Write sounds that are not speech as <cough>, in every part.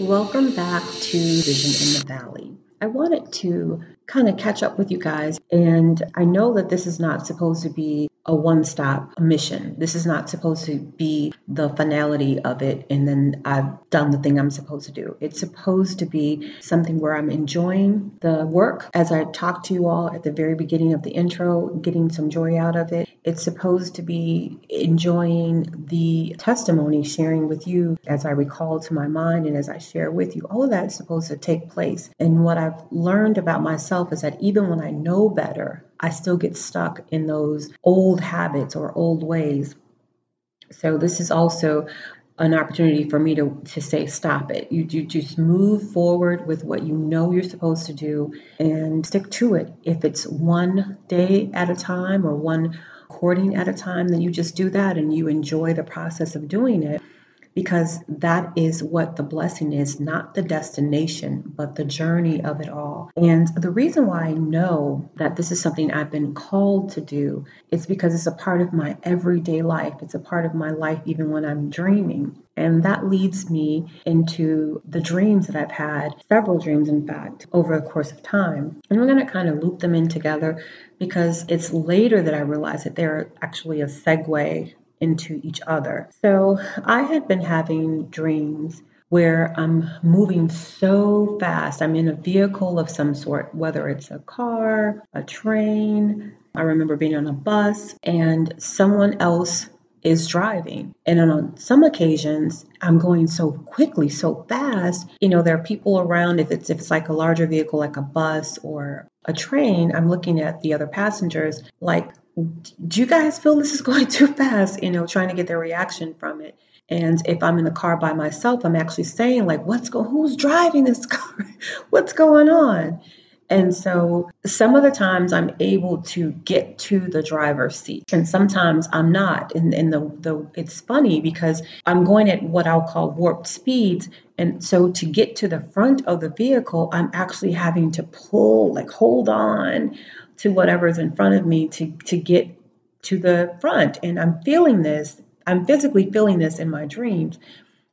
Welcome back to Vision in the Valley. I wanted to kind of catch up with you guys, and I know that this is not supposed to be a one stop mission. This is not supposed to be the finality of it, and then I've done the thing I'm supposed to do. It's supposed to be something where I'm enjoying the work as I talked to you all at the very beginning of the intro, getting some joy out of it. It's supposed to be enjoying the testimony, sharing with you as I recall to my mind and as I share with you. All of that is supposed to take place. And what I've learned about myself is that even when I know better, I still get stuck in those old habits or old ways. So this is also an opportunity for me to, to say stop it you, you just move forward with what you know you're supposed to do and stick to it if it's one day at a time or one recording at a time then you just do that and you enjoy the process of doing it because that is what the blessing is, not the destination, but the journey of it all. And the reason why I know that this is something I've been called to do is because it's a part of my everyday life. It's a part of my life even when I'm dreaming. And that leads me into the dreams that I've had, several dreams, in fact, over a course of time. And we're going to kind of loop them in together because it's later that I realized that they're actually a segue into each other. So I had been having dreams where I'm moving so fast. I'm in a vehicle of some sort, whether it's a car, a train. I remember being on a bus and someone else is driving. And on some occasions, I'm going so quickly, so fast. You know, there are people around. If it's if it's like a larger vehicle, like a bus or a train, I'm looking at the other passengers like, do you guys feel this is <laughs> going too fast? You know, trying to get their reaction from it. And if I'm in the car by myself, I'm actually saying like, what's going, who's driving this <laughs> car? what's going on? And so some of the times I'm able to get to the driver's seat and sometimes I'm not. And, and the, the it's funny because I'm going at what I'll call warped speeds. And so to get to the front of the vehicle, I'm actually having to pull, like hold on to whatever's in front of me to, to get to the front. And I'm feeling this, I'm physically feeling this in my dreams.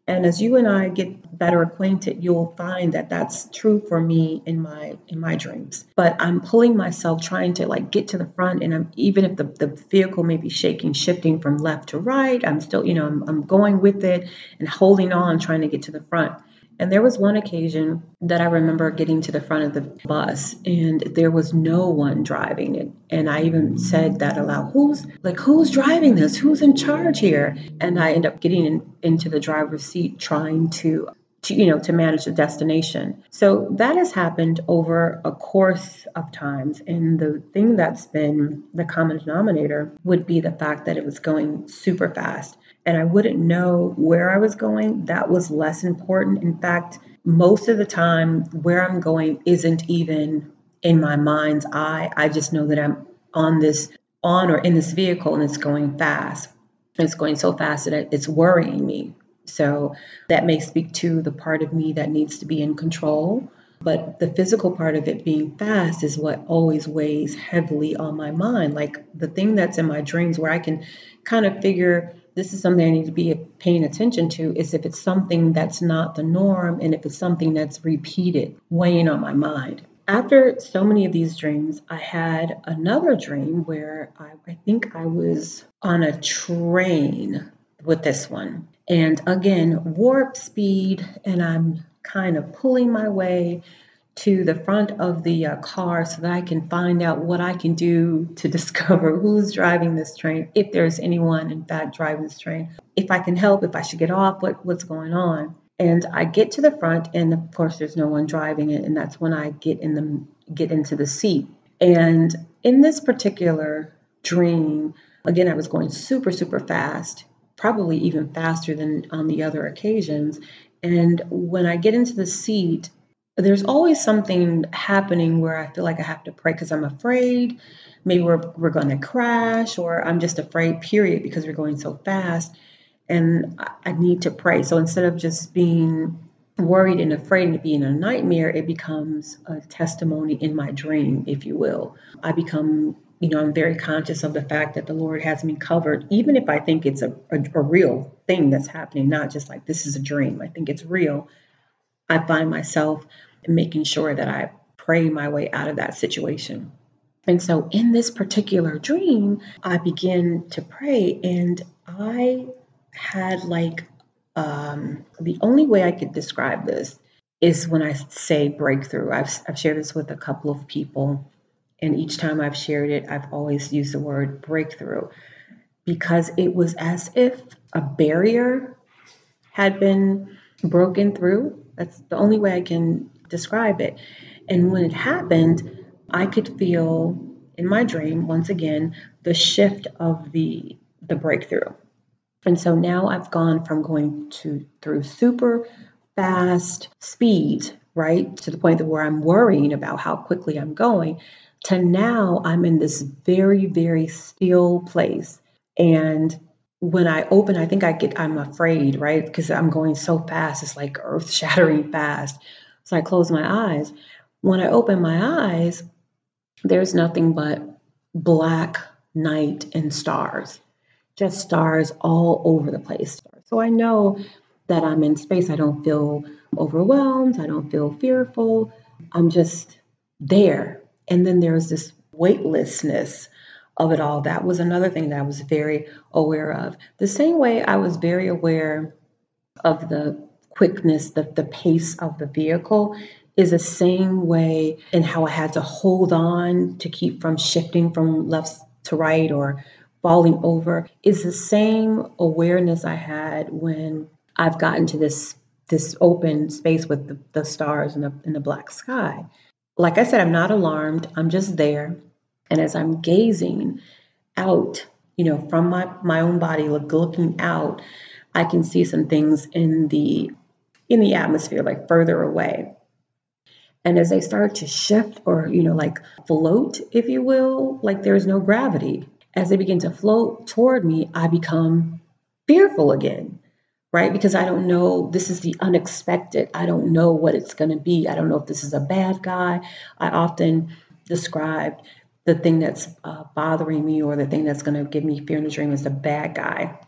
And as you and I get better acquainted, you'll find that that's true for me in my in my dreams. But I'm pulling myself trying to like get to the front and I'm even if the, the vehicle may be shaking, shifting from left to right, I'm still, you know, I'm, I'm going with it and holding on, trying to get to the front. And there was one occasion that I remember getting to the front of the bus and there was no one driving it. And I even said that aloud, who's like, who's driving this? Who's in charge here? And I end up getting in, into the driver's seat trying to to, you know to manage the destination so that has happened over a course of times and the thing that's been the common denominator would be the fact that it was going super fast and I wouldn't know where I was going, that was less important. In fact, most of the time, where I'm going isn't even in my mind's eye. I just know that I'm on this, on or in this vehicle and it's going fast. It's going so fast that it's worrying me. So that may speak to the part of me that needs to be in control. But the physical part of it being fast is what always weighs heavily on my mind. Like the thing that's in my dreams where I can kind of figure this is something I need to be paying attention to is if it's something that's not the norm and if it's something that's repeated, weighing on my mind. After so many of these dreams, I had another dream where I, I think I was on a train with this one. And again, warp speed, and I'm kind of pulling my way to the front of the uh, car so that I can find out what I can do to <laughs> discover who's driving this train, if there's anyone in fact driving this train, if I can help, if I should get off, what, what's going on. And I get to the front, and of course, there's no one driving it, and that's when I get in the get into the seat. And in this particular dream, again, I was going super, super fast, probably even faster than on the other occasions. And when I get into the seat, there's always something happening where I feel like I have to pray because I'm afraid. Maybe we're, we're going to crash, or I'm just afraid, period, because we're going so fast. And I need to pray. So instead of just being worried and afraid and being a nightmare, it becomes a testimony in my dream, if you will. I become, you know, I'm very conscious of the fact that the Lord has me covered, even if I think it's a, a, a real thing that's happening, not just like this is a dream. I think it's real I find myself making sure that I pray my way out of that situation. And so in this particular dream, I begin to pray and I had like um, the only way I could describe this is when I say breakthrough. I've, I've shared this with a couple of people, and each time I've shared it, I've always used the word breakthrough because it was as if a barrier had been broken through. That's the only way I can describe it. And when it happened, I could feel in my dream once again the shift of the the breakthrough. And so now I've gone from going to through super fast speed, right, to the point that where I'm worrying about how quickly I'm going, to now I'm in this very, very still place. And when I open, I think I get, I'm afraid, right? Because I'm going so fast. It's like earth shattering <laughs> fast. So I close my eyes. When I open my eyes, there's nothing but black night and stars just stars all over the place. So I know that I'm in space. I don't feel overwhelmed. I don't feel fearful. I'm just there. And then there's this weightlessness of it all. That was another thing that I was very aware of. The same way I was very aware of the quickness, the, the pace of the vehicle is the same way in how I had to hold on to keep from shifting from left to right or falling over is the same awareness I had when I've gotten to this this open space with the, the stars and the, and the black sky. Like I said, I'm not alarmed. I'm just there. And as I'm gazing out, you know, from my, my own body, look, looking out, I can see some things in the in the atmosphere, like further away. And as they start to shift or, you know, like float, if you will, like there's no gravity as they begin to float toward me, I become fearful again, right? Because I don't know, this is the unexpected. I don't know what it's going to be. I don't know if this is a bad guy. I often describe the thing that's uh, bothering me or the thing that's going to give me fear in the dream is the bad guy.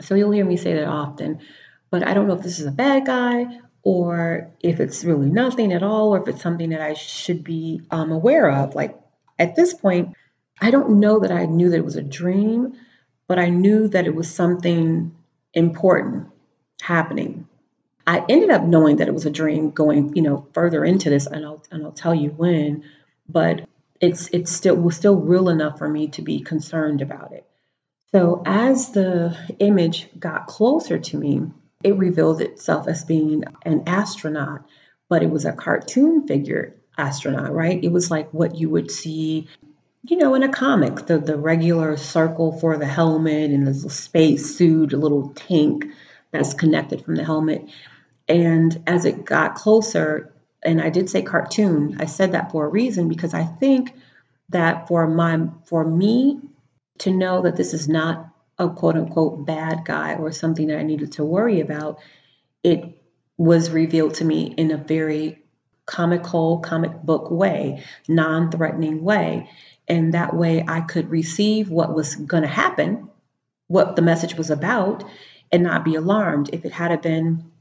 So you'll hear me say that often, but I don't know if this is a bad guy or if it's really nothing at all or if it's something that I should be um, aware of. Like at this point, I don't know that I knew that it was a dream, but I knew that it was something important happening. I ended up knowing that it was a dream going, you know, further into this, and I'll and I'll tell you when, but it's it's still was still real enough for me to be concerned about it. So as the image got closer to me, it revealed itself as being an astronaut, but it was a cartoon figure astronaut, right? It was like what you would see you know, in a comic, the, the regular circle for the helmet and the space suit, a little tank that's connected from the helmet. And as it got closer, and I did say cartoon, I said that for a reason because I think that for my for me to know that this is not a quote unquote bad guy or something that I needed to worry about, it was revealed to me in a very comical, comic book way, non threatening way. And that way I could receive what was going to happen, what the message was about, and not be alarmed. If it had been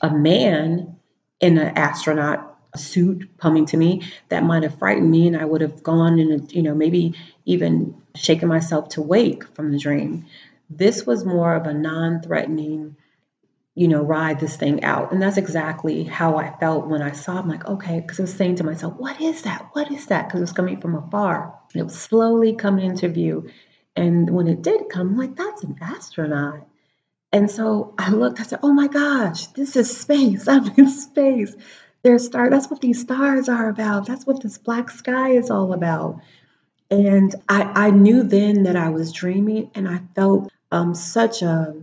a man in an astronaut suit coming to me, that might have frightened me, and I would have gone and, you know, maybe even shaken myself to wake from the dream. This was more of a non threatening you know, ride this thing out. And that's exactly how I felt when I saw it. I'm like, okay, because I was saying to myself, what is that? What is that? Because it was coming from afar. It was slowly coming into view. And when it did come, I'm like, that's an astronaut. And so I looked, I said, oh my gosh, this is space. <laughs> I'm in space. There's star. That's what these stars are about. That's what this black sky is all about. And I, I knew then that I was dreaming, and I felt um, such a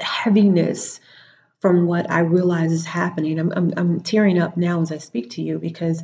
heaviness from what I realize is happening. I'm, I'm, I'm tearing up now as I speak to you because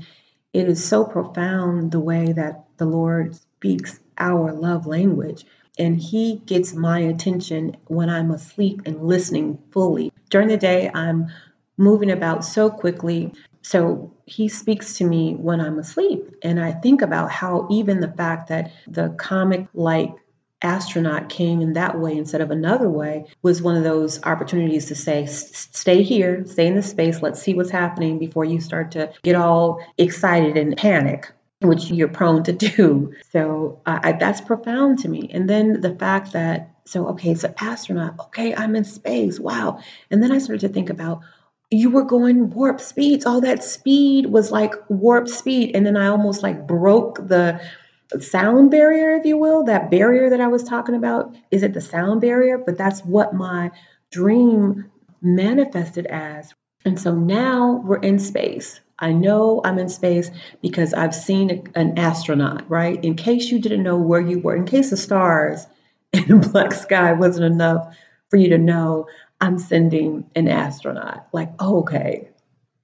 it is so profound the way that the Lord speaks our love language. And He gets my attention when I'm asleep and listening fully. During the day, I'm moving about so quickly. So He speaks to me when I'm asleep. And I think about how even the fact that the comic like astronaut came in that way instead of another way was one of those opportunities to say, stay here, stay in the space, let's see what's happening before you start to get all excited and panic. Which you're prone to do. So uh, I, that's profound to me. And then the fact that, so, okay, so astronaut, okay, I'm in space, wow. And then I started to think about, you were going warp speeds. All that speed was like warp speed. And then I almost like broke the sound barrier, if you will, that barrier that I was talking about. Is it the sound barrier? But that's what my dream manifested as. And so now we're in space. I know I'm in space because I've seen an astronaut, right? In case you didn't know where you were, in case the stars <laughs> in the black sky wasn't enough for you to know, I'm sending an astronaut. Like, okay,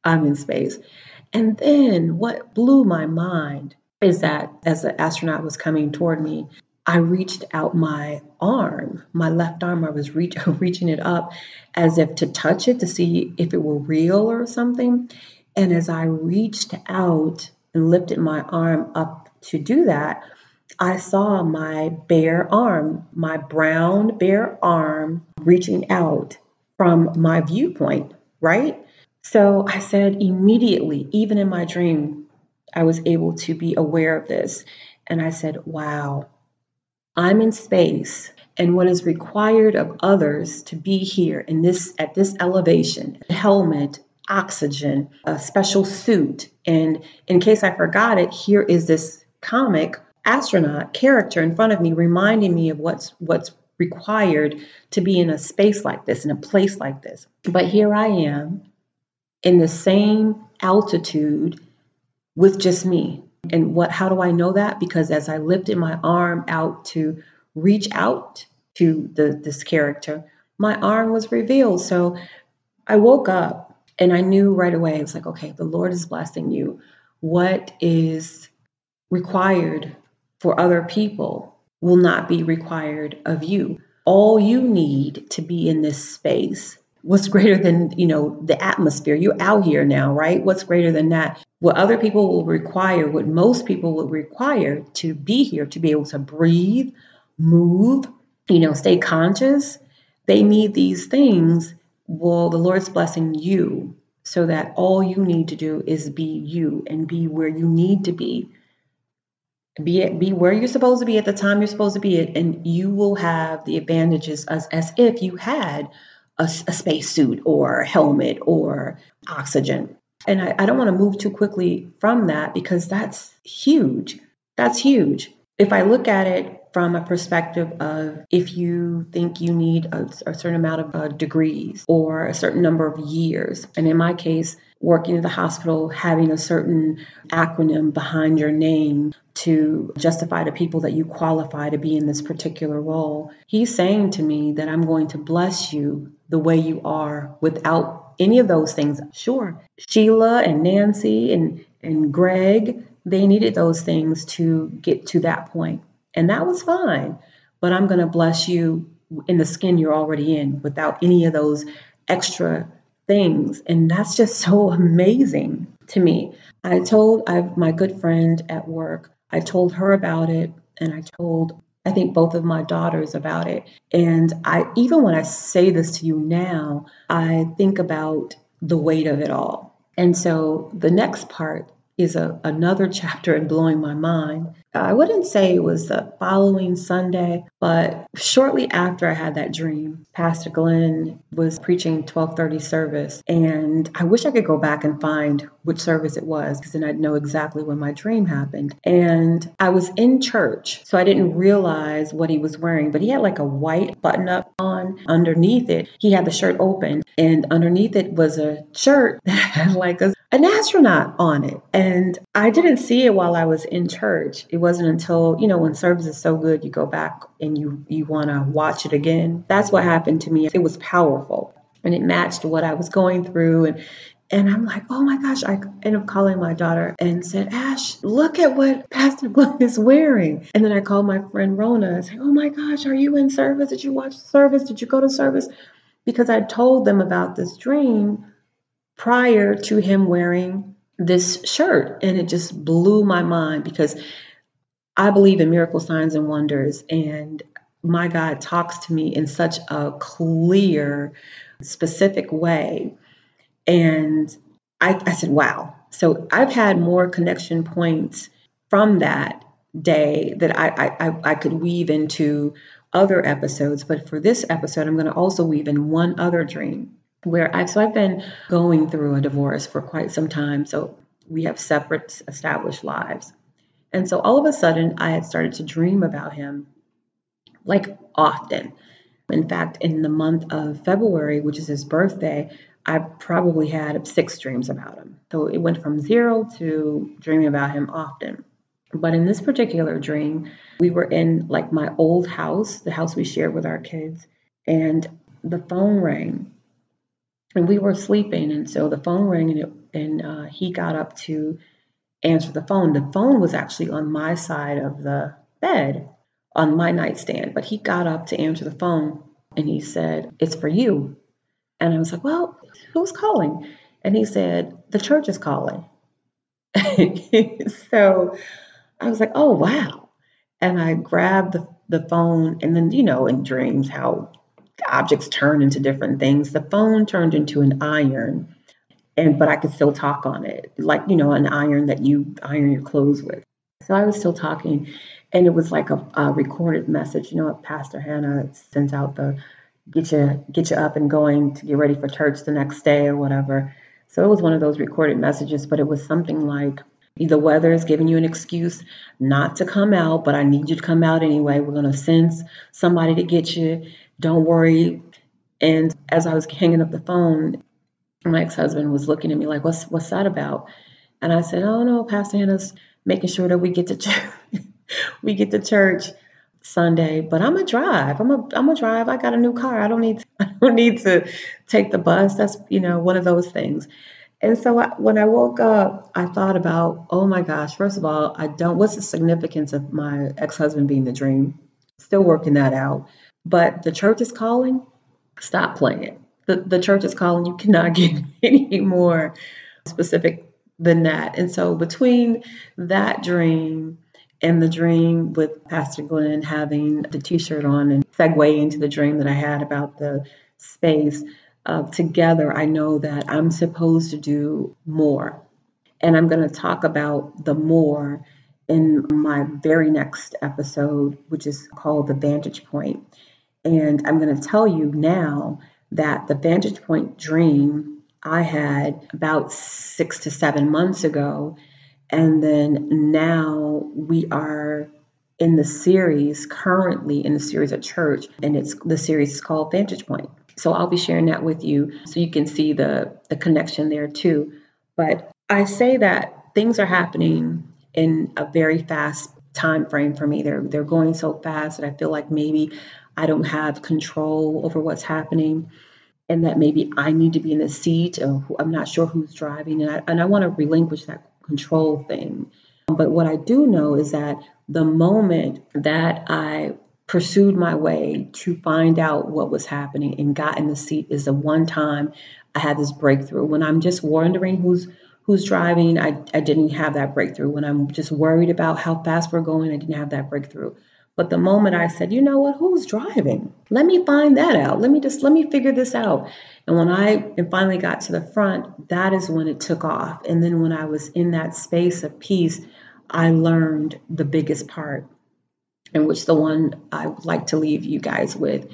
I'm in space. And then what blew my mind is that as the astronaut was coming toward me, I reached out my arm, my left arm. I was reach, <laughs> reaching it up as if to touch it to see if it were real or something. And as I reached out and lifted my arm up to do that, I saw my bare arm, my brown bare arm reaching out from my viewpoint, right? So I said immediately, even in my dream, I was able to be aware of this. And I said, wow, I'm in space. And what is required of others to be here in this at this elevation, helmet, oxygen, a special suit. And in case I forgot it, here is this comic astronaut character in front of me reminding me of what's what's required to be in a space like this, in a place like this. But here I am in the same altitude with just me. And what how do I know that? Because as I lifted my arm out to reach out to the this character, my arm was revealed. So I woke up and I knew right away, it's like, okay, the Lord is blessing you. What is required for other people will not be required of you. All you need to be in this space what's greater than you know the atmosphere you're out here now right what's greater than that what other people will require what most people will require to be here to be able to breathe move you know stay conscious they need these things well the lord's blessing you so that all you need to do is be you and be where you need to be be be where you're supposed to be at the time you're supposed to be at, and you will have the advantages as, as if you had a, a spacesuit or helmet or oxygen. And I, I don't want to move too quickly from that because that's huge. That's huge. If I look at it from a perspective of if you think you need a, a certain amount of uh, degrees or a certain number of years, and in my case, working at the hospital, having a certain acronym behind your name to justify to people that you qualify to be in this particular role. He's saying to me that I'm going to bless you the way you are without any of those things. Sure, Sheila and Nancy and, and Greg, they needed those things to get to that point. And that was fine. But I'm going to bless you in the skin you're already in without any of those extra things. And that's just so <laughs> amazing to me. I told I, my good friend at work, I told her about it and I told I think both of my daughters about it. And I even when I say this to you now, I think about the weight of it all. And so the next part is a, another chapter in blowing my mind. I wouldn't say it was the following Sunday, but shortly after I had that dream, Pastor Glenn was preaching 1230 service. And I wish I could go back and find which service it was because then I'd know exactly when my dream happened. And I was in church, so I didn't realize what he was wearing, but he had like a white button up on. Underneath it, he had the shirt open, and underneath it was a shirt <laughs> that had like a an astronaut on it. And I didn't see it while I was in church. It wasn't until, you know, when service is so good, you go back and you you want to watch it again. That's what happened to me. It was powerful and it matched what I was going through and and I'm like, oh my gosh, I end up calling my daughter and said, Ash, look at what <laughs> Pastor Glenn is wearing. And then I called my friend Rona and said, oh my gosh, are you in service? Did you watch service? Did you go to service? Because I told them about this dream prior to him wearing this shirt. And it just blew my mind because I believe in miracle signs and wonders. And my God talks to me in such a clear, specific way. And I, I said, wow. So I've had more connection points from that day that I, I, I could weave into other episodes. But for this episode, I'm going to also weave in one other dream where I've so I've been going through a divorce for quite some time. So we have separate established lives. And so all of a sudden I had started to dream about him like often. In fact, in the month of February, which is his birthday, I probably had six dreams about him. So it went from zero to dreaming about him often. But in this particular dream, we were in like my old house, the house we shared with our kids, and the phone rang. And we were sleeping, and so the phone rang, and, it, and uh, he got up to answer the phone. The phone was actually on my side of the bed, on my nightstand, but he got up to answer the phone, and he said, "It's for you." And I was like, "Well, who's calling?" And he said, "The church is calling." <laughs> so I was like, oh, wow. And I grabbed the, the phone, and then, you know, in dreams, how objects turn into different things. The phone turned into an iron, and but I could still talk on it, like, you know, an iron that you iron your clothes with. So I was still talking, and it was like a, a recorded message. You know Pastor Hannah sends out the get you get you up and going to get ready for church the next day or whatever. So it was one of those recorded messages, but it was something like, the weather is giving you an excuse not to come out, but I need you to come out anyway. We're to send somebody to get you. Don't worry. And as I was hanging up the phone, my ex-husband was looking at me like, "What's what's that about?" And I said, "Oh no, Pastor Hannah's making sure that we get to church. <laughs> we get to church Sunday, but I'm a drive. I'm a I'm a drive. I got a new car. I don't need to, <laughs> I don't need to take the bus. That's you know one of those things." And so I, when I woke up, I thought about, oh my gosh, first of all, I don't, what's the significance of my ex husband being the dream? Still working that out. But the church is calling, stop playing. The, the church is calling, you cannot <laughs> get any more specific than that. And so between that dream and the dream with Pastor Glenn having the t shirt on and segue into the dream that I had about the space, uh, together, I know that I'm supposed to do more. And I'm going to talk about the more in my very next episode, which is called The Vantage Point. And I'm going to tell you now that the Vantage Point dream I had about six to seven months ago. And then now we are in the series, currently in the series at church, and it's the series is called Vantage Point. So I'll be sharing that with you so you can see the, the connection there too. But I say that things are happening in a very fast time frame for me. They're they're going so fast that I feel like maybe I don't have control over what's happening and that maybe I need to be in the seat of I'm not sure who's driving and I, and I want to relinquish that control thing. But what I do know is that the moment that I pursued my way to find out what was happening and got in the seat is the one time I had this breakthrough. When I'm just wondering who's who's driving, I, I didn't have that breakthrough. When I'm just worried about how fast we're going, I didn't have that breakthrough. But the moment I said, you know what, who's driving? Let me find that out. Let me just let me figure this out. And when I finally got to the front, that is when it took off. And then when I was in that space of peace, I learned the biggest part and which the one I would like to leave you guys with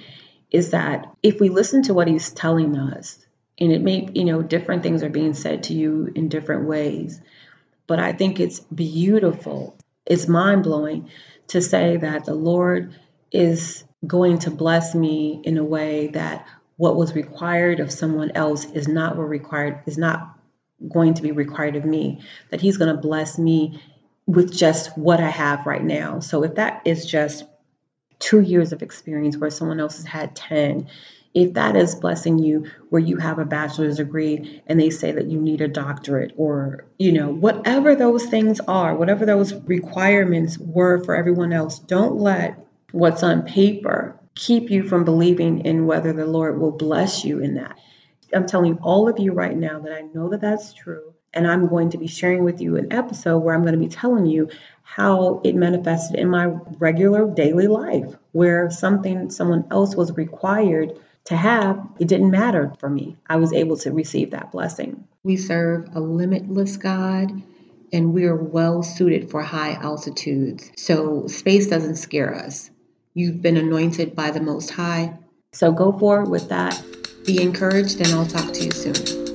is that if we listen to what he's telling us, and it may, you know, different things are being said to you in different ways, but I think it's beautiful, it's mind blowing to say that the Lord is going to bless me in a way that what was required of someone else is not what required is not going to be required of me that he's going to bless me with just what I have right now. So if that is just two years of experience where someone else has had 10, if that is blessing you where you have a bachelor's degree and they say that you need a doctorate or you know whatever those things are whatever those requirements were for everyone else don't let what's on paper keep you from believing in whether the lord will bless you in that i'm telling all of you right now that i know that that's true and I'm going to be sharing with you an episode where I'm going to be telling you how it manifested in my regular daily life. where something someone else was required to have, it didn't matter for me. I was able to receive that blessing. We serve a limitless God and we are well suited for high altitudes. So space doesn't scare us. You've been anointed by the Most High. So go forward with that. Be encouraged, and I'll talk to you soon.